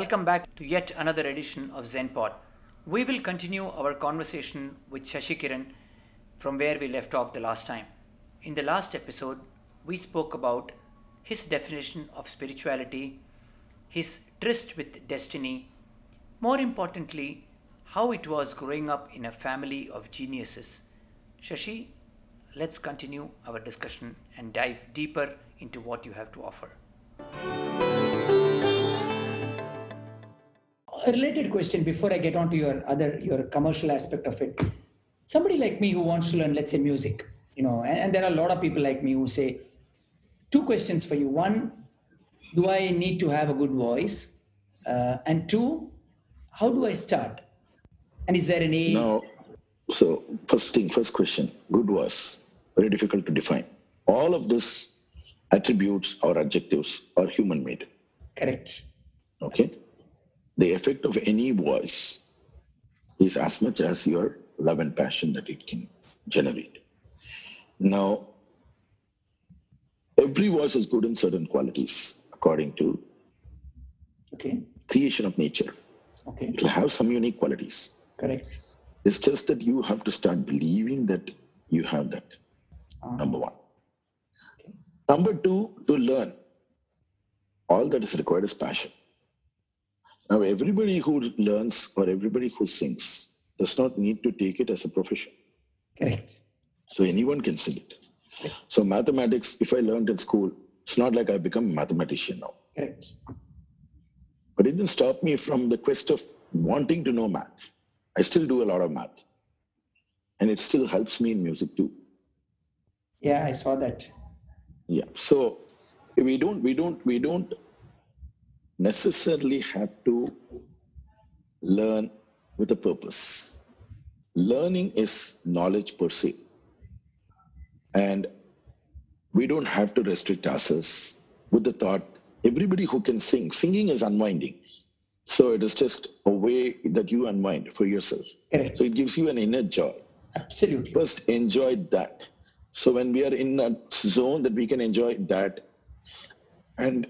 Welcome back to yet another edition of ZenPod. We will continue our conversation with Shashi Kiran from where we left off the last time. In the last episode, we spoke about his definition of spirituality, his tryst with destiny, more importantly, how it was growing up in a family of geniuses. Shashi, let's continue our discussion and dive deeper into what you have to offer. A related question before I get on to your other your commercial aspect of it. Somebody like me who wants to learn, let's say, music, you know, and, and there are a lot of people like me who say, two questions for you. One, do I need to have a good voice? Uh, and two, how do I start? And is there any? No. So first thing, first question. Good voice. Very difficult to define. All of this attributes or adjectives are human made. Correct. Okay. The effect of any voice is as much as your love and passion that it can generate. Now, every voice is good in certain qualities according to Okay. creation of nature. Okay. It will have some unique qualities. Correct. It's just that you have to start believing that you have that. Uh, Number one. Number two, to learn. All that is required is passion. Now, everybody who learns or everybody who sings does not need to take it as a profession. correct. So anyone can sing it. So mathematics, if I learned in school, it's not like I become a mathematician now. Correct. But it didn't stop me from the quest of wanting to know math. I still do a lot of math. And it still helps me in music too. Yeah, I saw that. Yeah. So we don't we don't we don't necessarily have to learn with a purpose. Learning is knowledge per se. And we don't have to restrict ourselves with the thought everybody who can sing, singing is unwinding. So it is just a way that you unwind for yourself. Correct. So it gives you an inner joy. Absolutely. First, enjoy that. So when we are in a zone that we can enjoy that, and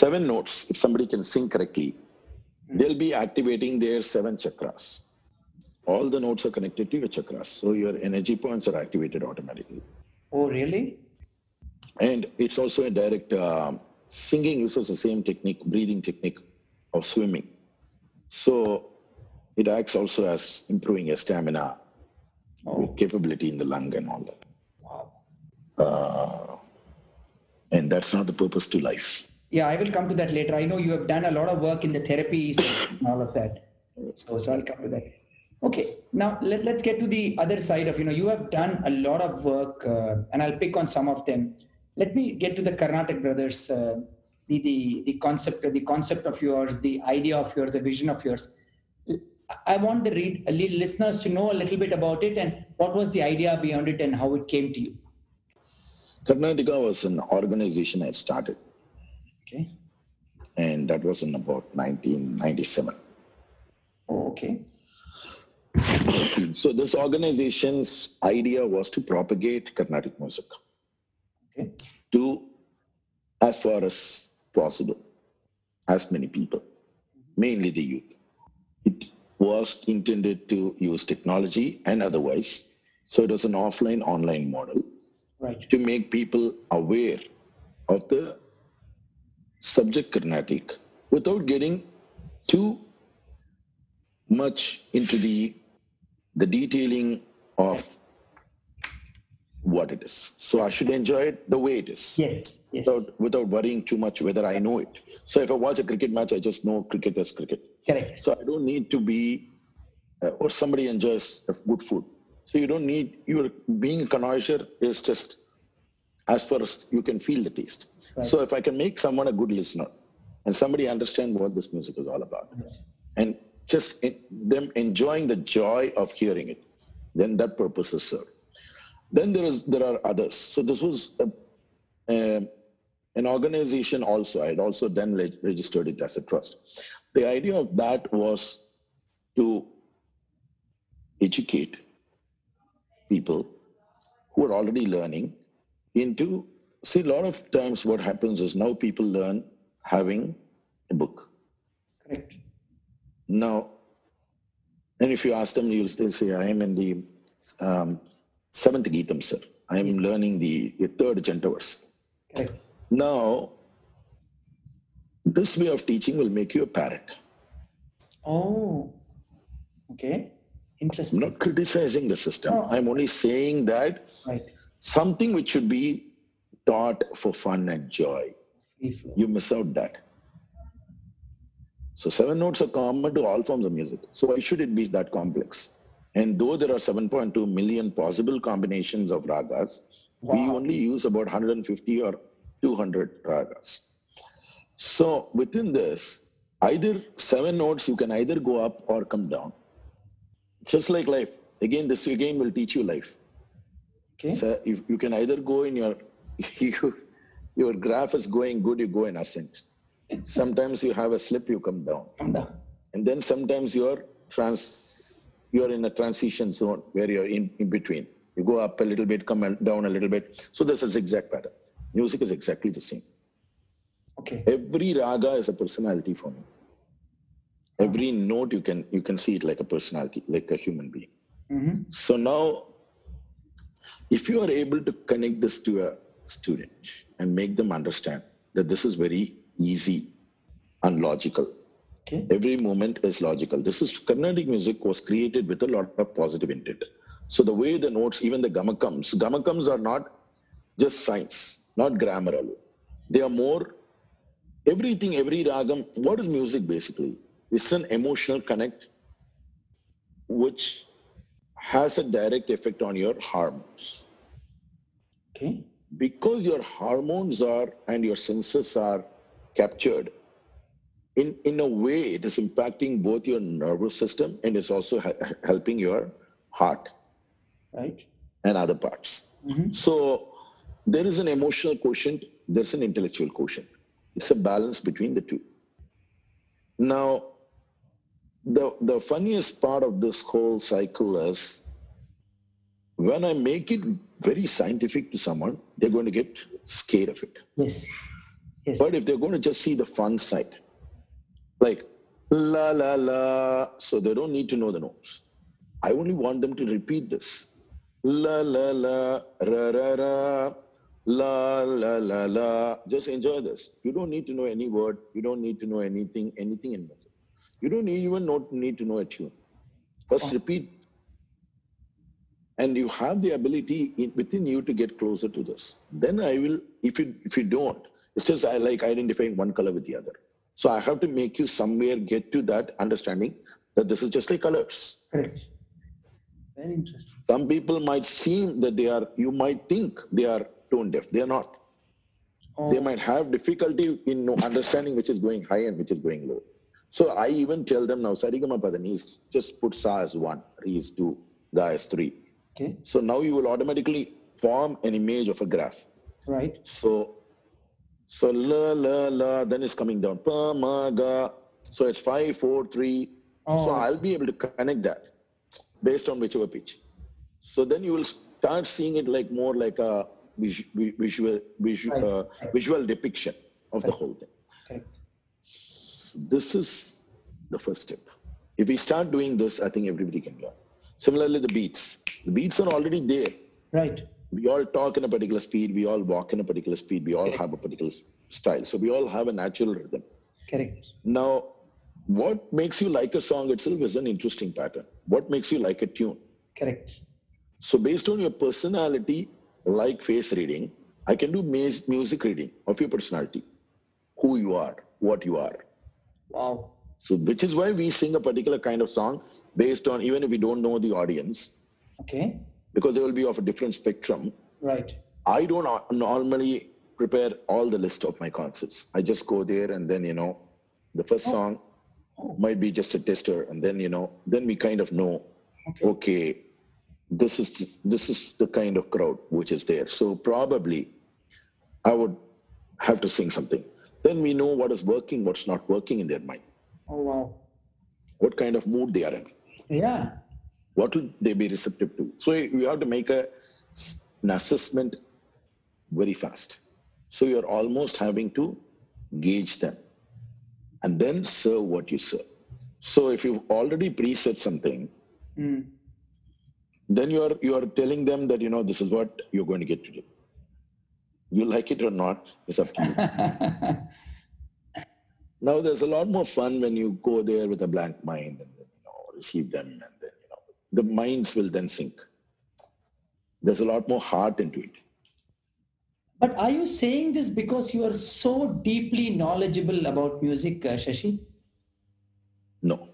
seven notes, if somebody can sing correctly, they'll be activating their seven chakras. All the notes are connected to your chakras, so your energy points are activated automatically. Oh, really? And it's also a direct um singing uses the same technique, breathing technique of swimming. So it acts also as improving your stamina, Oh, capability in the lung and all that. wow. Uh, and that's not the purpose to life. Yeah, I will come to that later. I know you have done a lot of work in the therapies and all of that. So, so I'll come to that. Okay, now let, let's get to the other side of, you know, you have done a lot of work uh, and I'll pick on some of them. Let me get to the Carnatica brothers, uh, the, the, the concept, the concept of yours, the idea of yours, the vision of yours. I want the read, uh, listeners to know a little bit about it and what was the idea behind it and how it came to you. Carnatica was an organization I started, Okay. and that was in about 1997. Oh, okay. so this organization's idea was to propagate Carnatic music Okay. to as far as possible, as many people, mm-hmm. mainly the youth. It was intended to use technology and otherwise. So it was an offline online model Right. to make people aware of the subject Carnatic without getting too much into the the detailing of what it is. So I should enjoy it the way it is Yes. Yes. without without worrying too much whether I know it. So if I watch a cricket match, I just know cricket is cricket. Correct. So I don't need to be, uh, or somebody enjoys good food. So you don't need, your being a connoisseur is just as far as you can feel the taste. Right. So if I can make someone a good listener and somebody understand what this music is all about and just in, them enjoying the joy of hearing it, then that purpose is served. Then there is there are others. So this was a, um, an organization also. I had also then registered it as a trust. The idea of that was to educate people who are already learning into see a lot of times what happens is now people learn having a book Correct. Now, and if you ask them, you'll still say, I am in the um, seventh Geetam, sir. I am learning the, the third Janta Varisai. Correct. Now, this way of teaching will make you a parrot. Oh, okay. I'm Interesting. not criticizing the system. No. I'm only saying that Right. Something which should be taught for fun and joy, you miss out that. So seven notes are common to all forms of music. So why should it be that complex? And though there are 7.2 million possible combinations of ragas, we only use about 150 or 200 ragas. So within this, either seven notes, you can either go up or come down. Just like life. Again, this again will teach you life. Okay. So if you can either go in your you, your graph is going good, you go in ascent. Sometimes you have a slip, you come down, Come down. and then sometimes you're trans you're in a transition zone where you're in, in between. You go up a little bit, come down a little bit. So there's a zigzag pattern. Music is exactly the same. Okay. Every raga is a personality for me. Every note you can you can see it like a personality, like a human being. Mm-hmm. So now, if you are able to connect this to a student and make them understand that this is very easy and logical, Okay. every movement is logical. This is Carnatic music was created with a lot of positive intent. So the way the notes, even the gamakams, gamakams are not just science, not grammar alone. They are more everything, every ragam. What is music basically? It's an emotional connect which has a direct effect on your hormones. Okay. Because your hormones are and your senses are captured, in, in a way, it is impacting both your nervous system and it's also he- helping your heart Right. and other parts. Mm-hmm. So there is an emotional quotient, there's an intellectual quotient. It's a balance between the two. Now, the, the funniest part of this whole cycle is when I make it very scientific to someone, they're going to get scared of it. Yes. Yes. But if they're going to just see the fun side, like la la la, so they don't need to know the notes. I only want them to repeat this. La la la, ra ra ra, la la la la. Just enjoy this. You don't need to know any word. You don't need to know anything, anything in music. You don't even know, need to know a tune. First, oh. repeat, and you have the ability in, within you to get closer to this. Then I will. If you if you don't, it's just I like identifying one color with the other. So I have to make you somewhere get to that understanding that this is just like colors. Correct. Very interesting. Some people might seem that they are, you might think they are tone deaf. They are not. Oh, They might have difficulty in understanding which is going high and which is going low. So I even tell them now, Sarigama Padani is just put Sa as one, Re is two, Ga as three. Okay. So now you will automatically form an image of a graph. Right. So, so la la la, then it's coming down. Pa ma ga. So it's five, four, three. So Oh. I'll be able to connect that based on whichever pitch. So then you will start seeing it like more like a visual visual, Right. uh, visual depiction of the whole thing. Correct. This is the first step. If we start doing this, I think everybody can learn. Similarly, the beats. The beats are already there. Right. We all talk in a particular speed. We all walk in a particular speed. We all have a particular style. So we all have a natural rhythm. Correct. Now, what makes you like a song itself is an interesting pattern. What makes you like a tune? Correct. So, based on your personality, like face reading, I can do music reading of your personality, who you are, what you are. Wow. So, which is why we sing a particular kind of song based on even if we don't know the audience, Okay. because they will be of a different spectrum. Right. I don't normally prepare all the list of my concerts. I just go there and then, you know, the first oh. song Oh. might be just a tester, and then, you know, then we kind of know, Okay. okay, this is this is the kind of crowd which is there. So probably I would have to sing something. Then we know what is working, what's not working in their mind, Oh wow. what kind of mood they are in. Yeah. what will they be receptive to? So you have to make a, an assessment very fast. So you're almost having to gauge them and then serve what you serve. So if you've already preset something, Mm. then you are you are telling them that you know this is what you're going to get today. You like it or not, it's up to you. now there's a lot more fun when you go there with a blank mind and then you know receive them and then you know the minds will then sink. There's a lot more heart into it. But are you saying this because you are so deeply knowledgeable about music, uh, Shashi? No.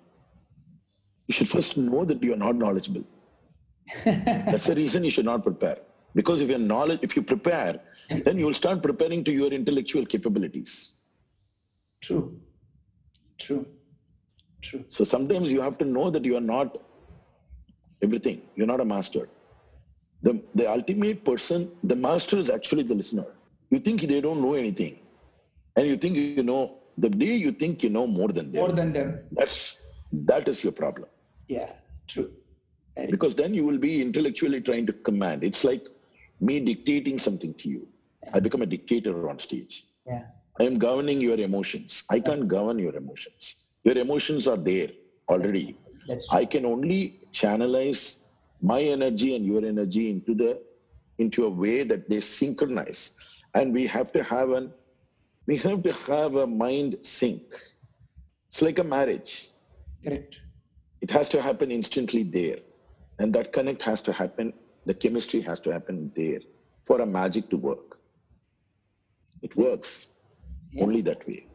You should first know that you are not knowledgeable. That's the reason you should not prepare. Because if you're knowledge, if you prepare, then you'll start preparing to your intellectual capabilities. True. True. True. So sometimes you have to know that you are not everything. You're not a master. The, the ultimate person, the master is actually the listener. You think they don't know anything. And you think you know, the day you think you know more than them, More than them. that's that is your problem. Yeah. True. Very because then you will be intellectually trying to command. It's like me dictating something to you. I become a dictator on stage. Yeah. I am governing your emotions. I can't govern your emotions. Your emotions are there already. I can only channelize my energy and your energy into the into a way that they synchronize. And we have to have an we have to have a mind sync. It's like a marriage. Correct. It has to happen instantly there. And that connect has to happen, the chemistry has to happen there for a magic to work. It works Yeah. only that way.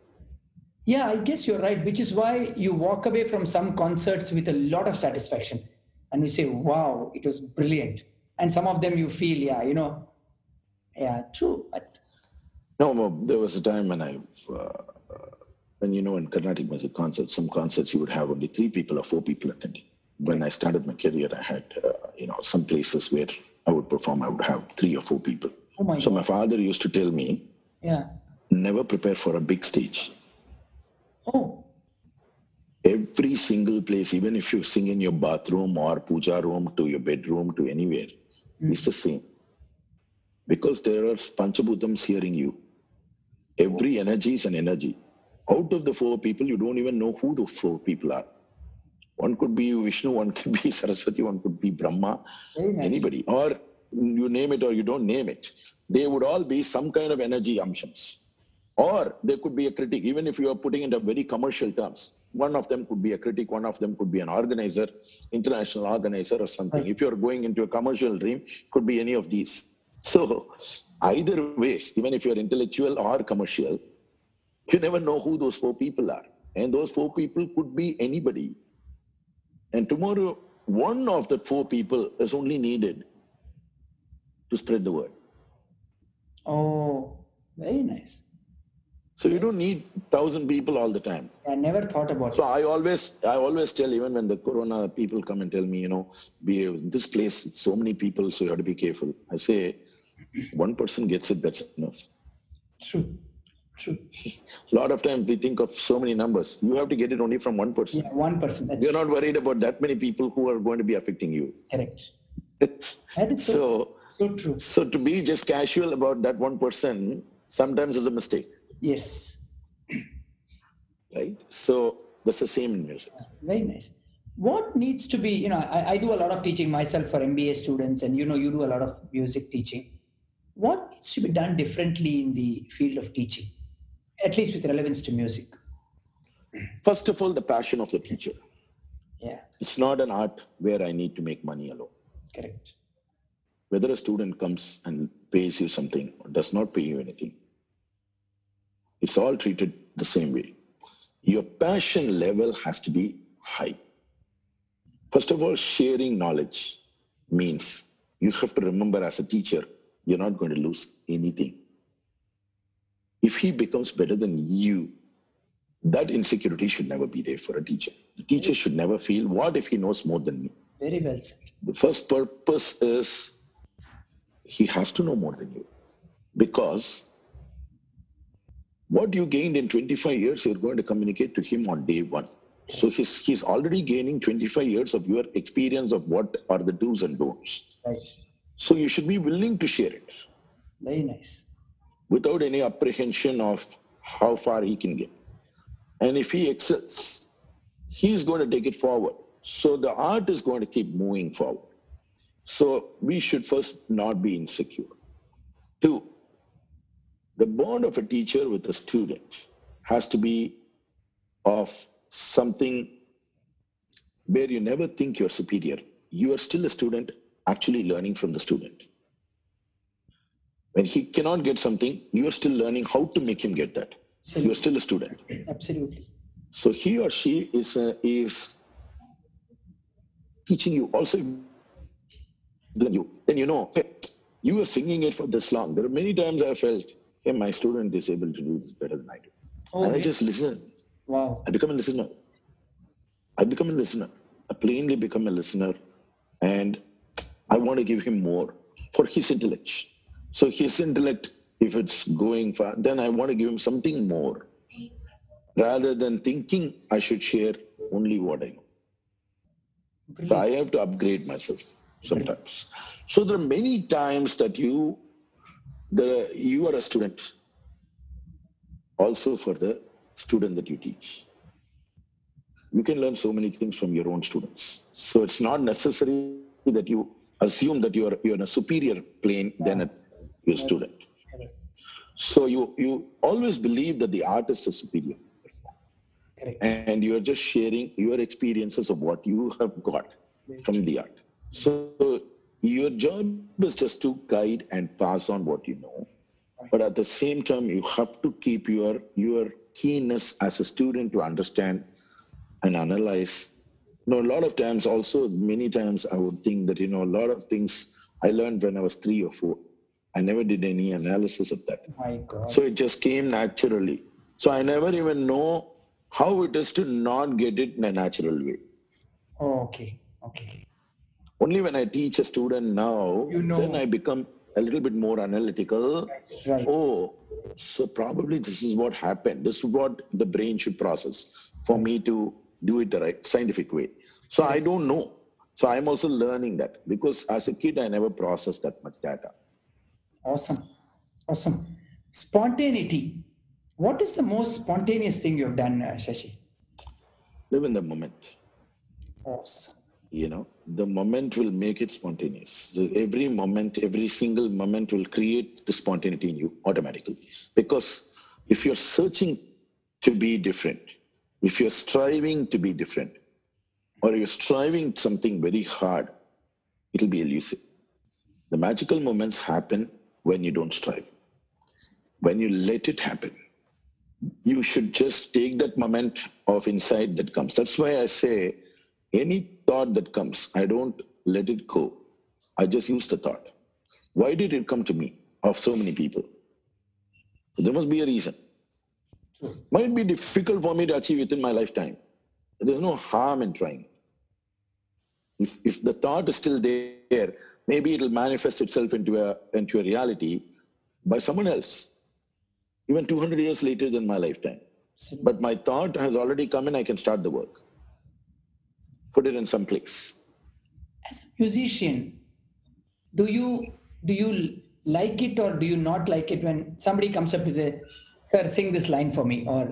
Yeah, I guess you're right, which is why you walk away from some concerts with a lot of satisfaction and you say, wow, it was brilliant. And some of them you feel, yeah, you know, yeah, true. But No, there was a time when I, uh, when you know, in Carnatic music concerts, some concerts you would have only three people or four people attending. When I started my career, I had, uh, you know, some places where I would perform, I would have three or four people. oh my So God. my father used to tell me, Yeah. Never prepare for a big stage. Oh, every single place, even if you sing in your bathroom or puja room to your bedroom to anywhere, hmm. it's the same. Because there are Panchabhutams hearing you. Every energy is an energy. Out of the four people, you don't even know who the four people are. One could be Vishnu, one could be Saraswati, one could be Brahma, nice. anybody. Or you name it or you don't name it. They would all be some kind of energy amshams. Or there could be a critic, even if you are putting it in very commercial terms. One of them could be a critic, one of them could be an organizer, international organizer or something. Right. If you're going into a commercial dream, could be any of these. So either ways, even if you're intellectual or commercial, you never know who those four people are. And those four people could be anybody. And tomorrow, one of the four people is only needed to spread the word. Oh, very nice. So you don't need thousand people all the time. I never thought about So it. So I always, I always tell, even when the corona people come and tell me, you know, be this place, it's so many people, so you have to be careful. I say, one person gets it, that's enough. True. True. A lot of times we think of so many numbers. You have to get it only from one person. Yeah, one person. That's You're not worried about that many people who are going to be affecting you. correct. That is so, so, so true. so to be just casual about that one person sometimes is a mistake, Yes. right? So that's the same in music. Very nice. What needs to be, you know, I, I do a lot of teaching myself for MBA students, and you know, you do a lot of music teaching. What needs to be done differently in the field of teaching, at least with relevance to music? First of all, the passion of the teacher. Yeah, It's not an art where I need to make money alone. correct. Whether a student comes and pays you something or does not pay you anything, it's all treated the same way. Your passion level has to be high. First of all, sharing knowledge means you have to remember as a teacher, you're not going to lose anything. If he becomes better than you, that insecurity should never be there for a teacher. The teacher should never feel, what if he knows more than me? Very well said. The first purpose is he has to know more than you because what you gained in 25 years, you're going to communicate to him on day one. So he's, he's already gaining 25 years of your experience of what are the do's and don'ts. Right. So you should be willing to share it Very nice. without any apprehension of how far he can get. And if he excels, he's going to take it forward. So the art is going to keep moving forward. So we should first not be insecure. Two, the bond of a teacher with a student has to be of something where you never think you're superior. You are still a student, actually learning from the student. When he cannot get something, you are still learning how to make him get that. You are still a student. Absolutely. So he or she is uh, is teaching you also than you. Then you know, hey, you were singing it for this long. There are many times I felt, hey, my student is able to do this better than I do. Oh, and I just listen. Wow. I become a listener. I become a listener. I plainly become a listener, and I want to give him more for his intellect. So his intellect, if it's going far, then I want to give him something more, rather than thinking I should share only what I know. So I have to upgrade myself sometimes. So there are many times that you, the you are a student, also for the student that you teach. You can learn so many things from your own students. So it's not necessary that you assume that you are you're in a superior plane than a, your student. Correct. So you you always believe that the artist is superior, Correct. and you are just sharing your experiences of what you have got from the art. So your job is just to guide and pass on what you know, but at the same time, you have to keep your your keenness as a student to understand and analyze. You know, a lot of times, also many times, I would think that you know a lot of things I learned when I was three or four. I never did any analysis of that. My God. So it just came naturally. So I never even know how it is to not get it in a natural way. oh, okay. Okay. Only when I teach a student now, You know. then I become a little bit more analytical. Right. Oh, so probably this is what happened. This is what the brain should process for me to do it the right scientific way. So I don't know. So I'm also learning that because as a kid, I never processed that much data. Awesome. Awesome. Spontaneity. What is the most spontaneous thing you've done, uh, Shashi? Live in the moment. Awesome. You know the moment will make it spontaneous. Every moment every single moment will create the spontaneity in you automatically. Because if you're searching to be different if you're striving to be different or you're striving something very hard it'll be elusive. The magical moments happen when you don't strive. When you let it happen you should just take that moment of insight that comes. That's why i say any thought that comes, I don't let it go. I just use the thought. Why did it come to me of so many people? There must be a reason. Might be difficult for me to achieve within my lifetime. There's no harm in trying. If, if the thought is still there, maybe it'll manifest itself into a, into a reality by someone else, even 200 years later than my lifetime. But my thought has already come in, I can start the work. Put it in some place. As a musician, do you do you like it or do you not like it when somebody comes up to say, "Sir, sing this line for me," or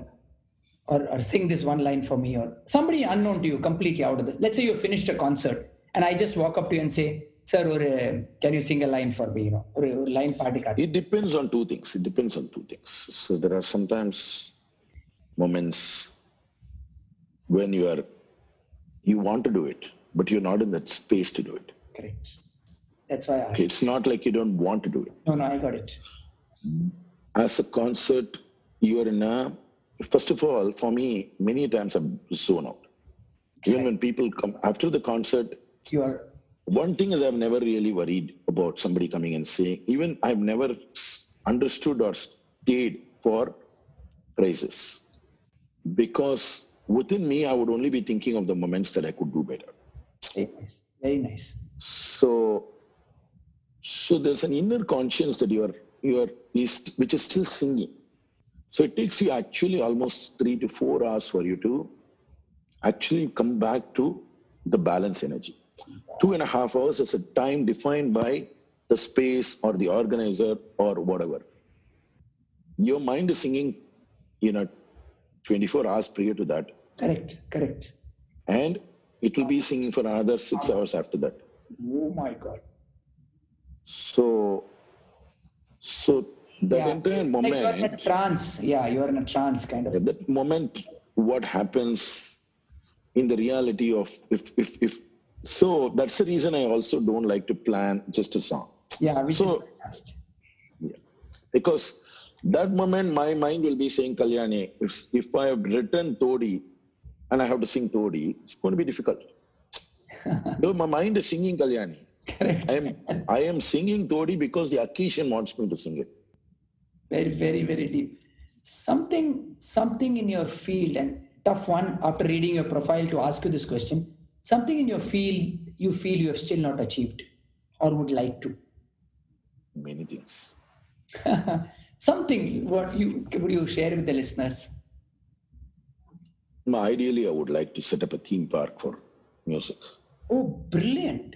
or, or sing this one line for me, or somebody unknown to you, completely out of the. Let's say you finished a concert, and I just walk up to you and say, "Sir, or uh, can you sing a line for me?" You know, or a line party card. It depends on two things. It depends on two things. So there are sometimes moments when you are you want to do it, but you're not in that space to do it. Correct. That's why I asked. It's not like you don't want to do it. No, no, I got it. As a concert, you are in a first of all, for me, many times I'm zone out. Even when people come after the concert, You are one thing is I've never really worried about somebody coming and saying, even I've never understood or stayed for praises because within me, I would only be thinking of the moments that I could do better. very nice. Very nice. So, so there's an inner conscience that you are, you are, which is still singing. So it takes you actually almost three to four hours for you to actually come back to the balance energy. Two and a half hours is a time defined by the space or the organizer or whatever. Your mind is singing, you know, 24 hours prior to that. Correct. Correct. and it will be singing for another six hours after that. Oh my God. So, so that yeah, entire moment, like you're in a trance. Yeah, you're in a trance kind of. that moment, what happens in the reality of if if if so that's the reason I also don't like to plan just a song. Yeah, So-. Yeah. Because that moment my mind will be saying Kalyani, if if I have written Todi and I have to sing Todi, it's going to be difficult. no, my mind is singing Kalyani. Correct. I am I am singing Todi because the occasion wants me to sing it. very, very, very deep. Something, something in your field, and tough one after reading your profile to ask you this question. Something in your field you feel you have still not achieved, or would like to. Many things. something what you would you share with the listeners? No, Ideally, I would like to set up a theme park for music, Oh, brilliant!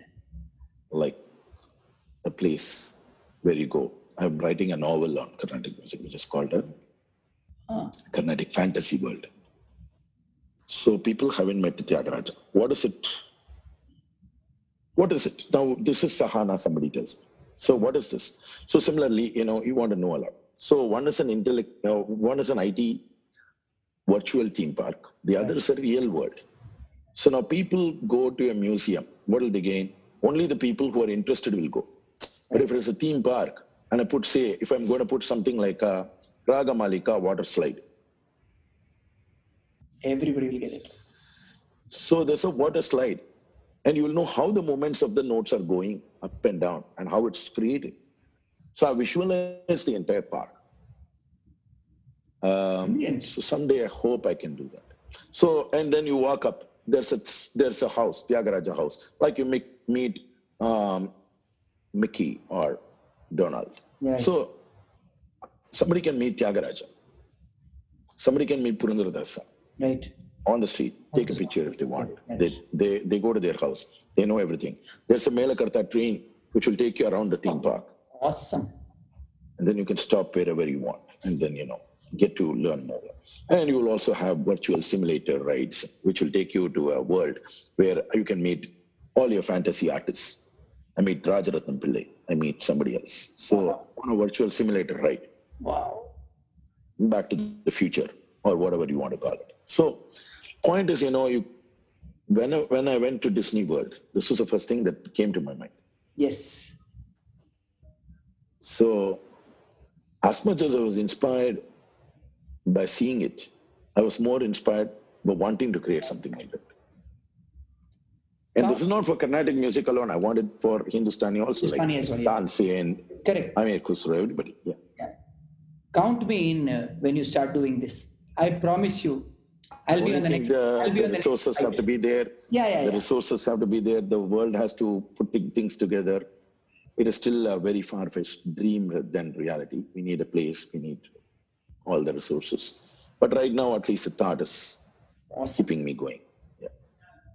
like a place where you go. I'm writing a novel on Carnatic music, which is called a Ah, Carnatic fantasy world. So people haven't met Tyagaraja. What is it? What is it? Now, this is Sahana, somebody tells me. So what is this? So similarly, you know, you want to know a lot. So one is an intellect, uh, one is an IT virtual theme park. The other is a real world. So now people go to a museum. What will they gain? Only the people who are interested will go. But if it's a theme park, and I put, say, if I'm going to put something like a Raga Malika water slide, everybody will get it. So there's a water slide, and you will know how the movements of the notes are going up and down and how it's created. So I visualize the entire park. Um, so someday I hope I can do that. So and then you walk up. There's a there's a house, Tyagaraja house. Like you meet meet um, Mickey or Donald. So somebody can meet Tyagaraja. Somebody can meet Purandaradasa Right. on the street, take a picture if they want. They, they, they go to their house. They know everything. There's a Melakarta train which will take you around the theme park. Awesome. And then you can stop wherever you want. And then, you know, get to learn more. And you will also have virtual simulator rides, which will take you to a world where you can meet all your fantasy artists. I meet Rajaratnam Pillai. I meet somebody else. So on a virtual simulator ride, Wow. back to the future or whatever you want to call it. So, point is, you know, you when I, when I went to Disney World, this was the first thing that came to my mind. Yes. So, as much as I was inspired by seeing it, I was more inspired by wanting to create something like that. And this is not for Carnatic music alone. I wanted for Hindustani also, Hindustani like as well, yeah. Tansen, Correct. Amir Khusro, everybody. Yeah. Yeah. Count me in uh, when you start doing this. I promise you, I'll be on the next. the, I'll be the on the resources next. have to be there. Yeah, yeah, the yeah. resources have to be there. The world has to put things together. It is still a very far-fetched dream than reality. We need a place. We need all the resources. But right now, at least the thought is Awesome. keeping me going. Yeah.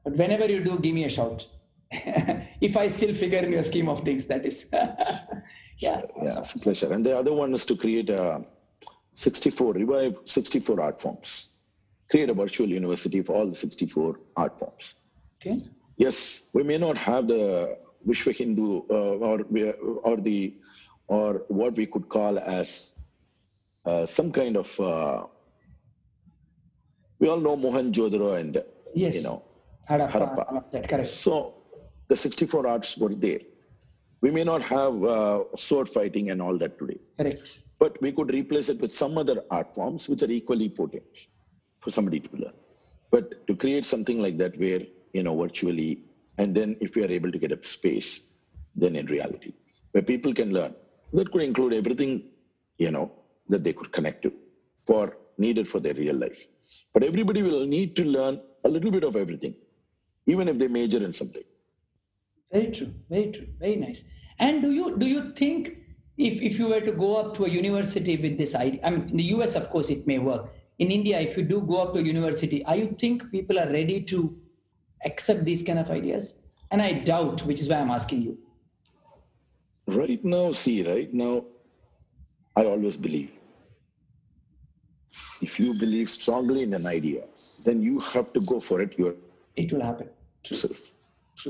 But whenever you do, give me a shout. if I still figure in your scheme of things, that is. yeah. Yeah, awesome. it's a pleasure. And the other one is to create a 64, revive 64 art forms. Create a virtual university of all the 64 art forms. Okay. Yes, we may not have the Vishwa Hindu uh, or or the or what we could call as uh, some kind of. Uh, we all know Mohenjo-daro and Yes. you know Harappa, Harappa. all of that, Correct. so the 64 arts were there. We may not have uh, sword fighting and all that today, Correct. but we could replace it with some other art forms which are equally potent for somebody to learn. But to create something like that where, you know, virtually, and then if we are able to get a space, then in reality, where people can learn, that could include everything, you know, that they could connect to for needed for their real life. But everybody will need to learn a little bit of everything, even if they major in something. Very true. Very true. Very nice. And do you do you think if if you were to go up to a university with this idea, I mean, in the US, of course, it may work. In India, if you do go up to a university, are you think people are ready to accept these kind of ideas? And I doubt, which is why I'm asking you. Right now, see, right now, I always believe. If you believe strongly in an idea, then you have to go for it. You're it will happen. yourself.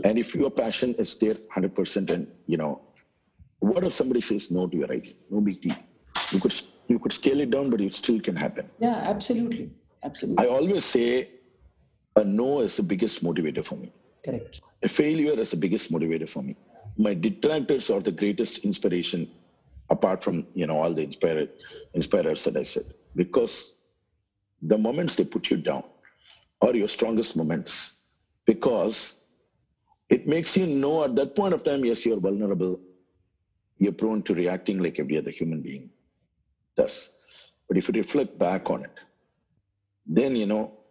And if your passion is there 100%, and you know, what if somebody says no to your idea? No big deal. You could you could scale it down, but it still can happen. Yeah, absolutely, absolutely. I always say a no is the biggest motivator for me. Correct. A failure is the biggest motivator for me. My detractors are the greatest inspiration, apart from you know all the inspired inspirers that I said, because the moments they put you down are your strongest moments, because it makes you know at that point of time, yes, you're vulnerable. You're prone to reacting like every other human being does. But if you reflect back on it, then you know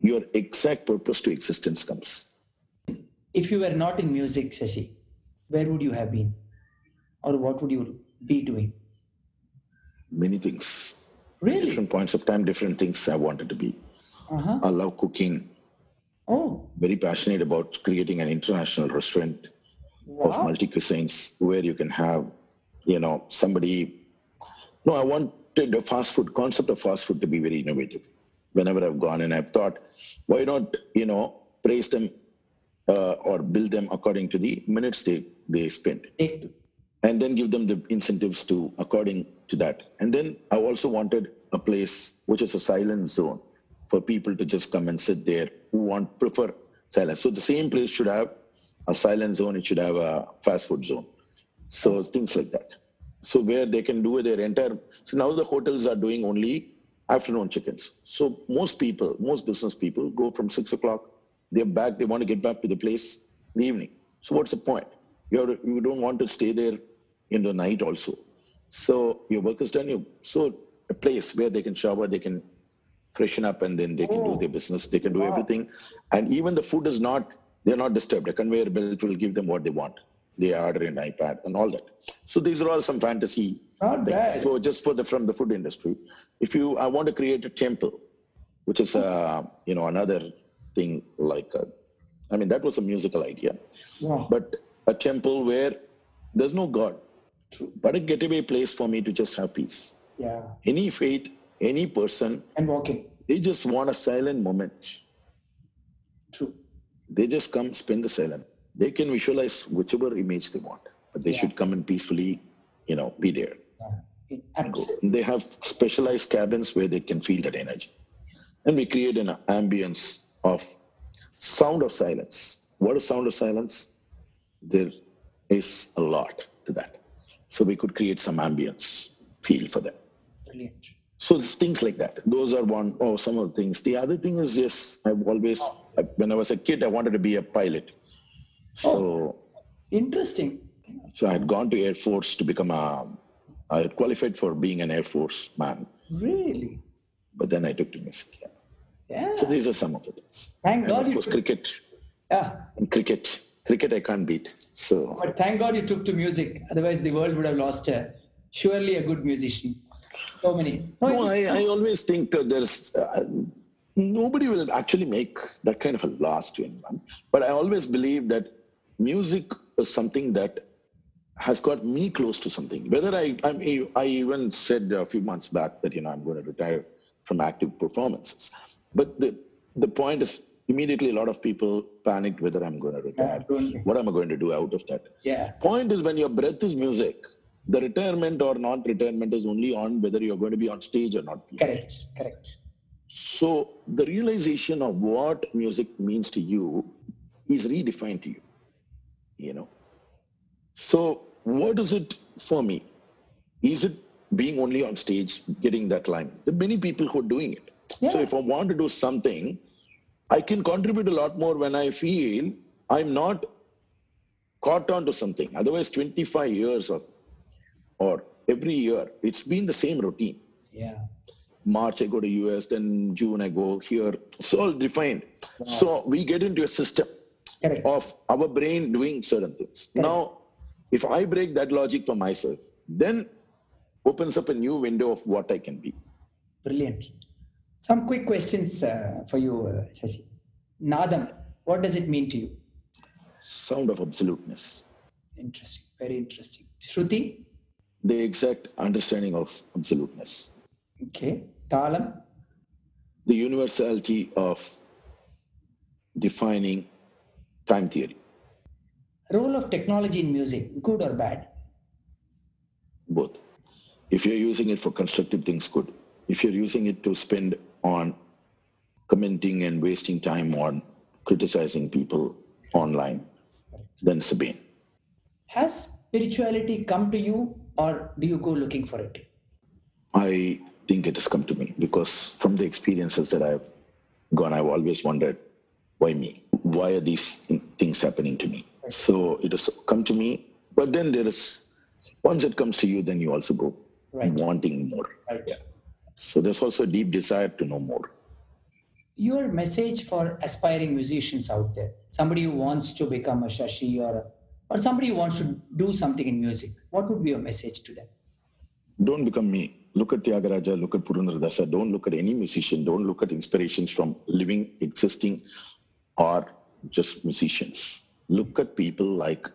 your exact purpose to existence comes. If you were not in music, Shashi, where would you have been? Or what would you be doing? Many things. Really? Different points of time, different things I wanted to be. Uh-huh. I love cooking. Oh, Very passionate about creating an international restaurant of multi cuisines where you can have, you know, somebody. No, I wanted a fast food concept of fast food to be very innovative. Whenever I've gone and I've thought, why not, you know, praise them uh, or bill them according to the minutes they they spend, and then give them the incentives to according to that. And then I also wanted a place which is a silent zone for people to just come and sit there who want prefer silence. So the same place should have a silent zone. It should have a fast food zone. So things like that. So where they can do their entire. So now the hotels are doing only afternoon chickens. So most people, most business people, go from six o'clock. They're back. They want to get back to the place in the evening. So what's the point? You're you don't want to stay there in the night also. So your work is done. You so a place where they can shower, they can freshen up, and then they can do Oh. their business. They can do Wow. everything, and even the food is not. They're not disturbed. A conveyor belt will give them what they want. They order an iPad and all that. So these are all some fantasy Not things. bad. So just for the from the food industry, if you I want to create a temple, which is uh, you know another thing like a, I mean that was a musical idea, Wow. but a temple where there's no God, True. but a getaway place for me to just have peace. Yeah. Any faith, any person, And walking. they just want a silent moment. True. They just come spend the silent. They can visualize whichever image they want, but they Yeah. should come and peacefully, you know, be there. Yeah. It- and go. Absolutely. They have specialized cabins where they can feel that energy. And we create an ambience of sound of silence. What is sound of silence? There is a lot to that. So we could create some ambience feel for them. Brilliant. So things like that. Those are one oh some of the things. The other thing is yes, I've always when I was a kid, I wanted to be a pilot. Oh, so Interesting. so I had gone to Air Force to become a I had qualified for being an Air Force man. Really? but then I took to music. Yeah. Yeah. So these are some of the things. Thank And God of you course, took, cricket. yeah. And cricket, cricket I can't beat. So But thank God you took to music. Otherwise, the world would have lost a surely a good musician. So many. No, no, I, I always think uh, there's uh, nobody will actually make that kind of a loss to anyone. But I always believe that music is something that has got me close to something. Whether I, I, mean, I even said a few months back that you know I'm going to retire from active performances. But the the point is, immediately a lot of people panicked whether I'm going to retire. Yeah, What am I going to do out of that? yeah. Point is, when your breath is music, the retirement or not retirement is only on whether you're going to be on stage or not. Correct. Correct. So the realization of what music means to you is redefined to you. You know. So what is it for me? Is it being only on stage, getting that line? There are many people who are doing it. So if I want to do something, I can contribute a lot more when I feel I'm not caught on to something. Otherwise, 25 years of or every year, it's been the same routine. Yeah. March I go to US, then June I go here. It's all defined. So we get into a system Correct. of our brain doing certain things. Now, if I break that logic for myself, then opens up a new window of what I can be. Brilliant. Some quick questions uh, for you, uh, Shashi. Nadam, what does it mean to you? Sound of absoluteness. Interesting. Very interesting. Shruti? The exact understanding of absoluteness. Okay. Talam? The universality of defining time theory. Role of technology in music, good or bad? Both. If you're using it for constructive things, good. If you're using it to spend on commenting and wasting time on criticizing people online, then it's a bane. Has spirituality come to you or do you go looking for it? I think it has come to me because from the experiences that I've gone, I've always wondered why me? Why are these things happening to me? So it has come to me, but then there is once it comes to you, then you also go right. wanting more. Right. Yeah. So there's also a deep desire to know more. Your message for aspiring musicians out there, somebody who wants to become a Shashi or or somebody who wants to do something in music, what would be your message to them? Don't become me. Look at Tyagaraja, look at Purandaradasa. Don't look at any musician. Don't look at inspirations from living, existing, or just musicians. Look at people like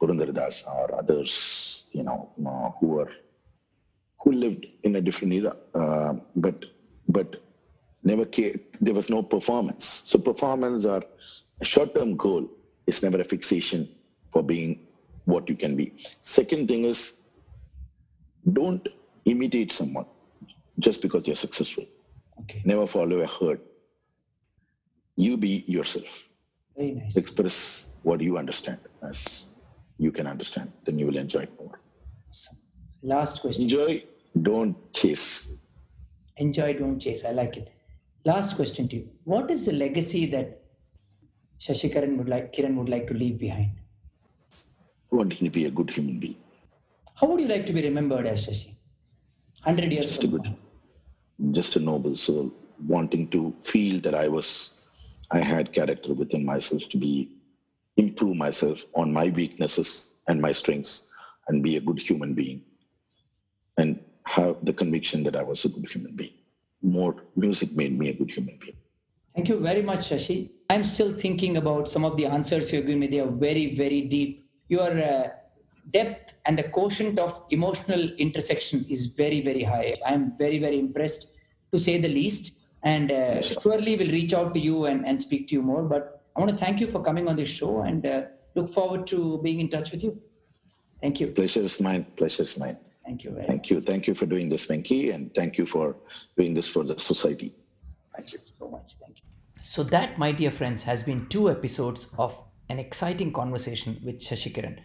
Purandaradasa or others, you know, uh, who are who lived in a different era, uh, but but never came, there was no performance. So performance or a short-term goal is never a fixation for being what you can be. Second thing is don't imitate someone just because they're successful. Okay. Never follow a herd. You be yourself. Very nice. Express what you understand as you can understand. Then you will enjoy it more. Last question. Enjoy, don't chase. Enjoy, don't chase. I like it. Last question to you. What is the legacy that Shashikiran would like Kiran would like to leave behind? Wanting to be a good human being. How would you like to be remembered as Shashi? 100 years just a good, just a noble soul, wanting to feel that I was, I had character within myself to be, improve myself on my weaknesses and my strengths and be a good human being and have the conviction that I was a good human being. More music made me a good human being. Thank you very much, Shashi. I'm still thinking about some of the answers you've given me. They are very, very deep. Your uh, depth and the quotient of emotional intersection is very, very high. I'm very, very impressed to say the least. And uh, surely will reach out to you and, and speak to you more. But I want to thank you for coming on this show and uh, look forward to being in touch with you. Thank you. Pleasure is mine. Pleasure is mine. Thank you. thank much. you. Thank you for doing this, Venki, and thank you for doing this for the society. Thank you so much. Thank you. So that, my dear friends, has been two episodes of an exciting conversation with Shashikiran.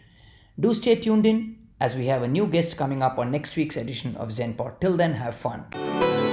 Do stay tuned in as we have a new guest coming up on next week's edition of ZenPod. Till then, have fun.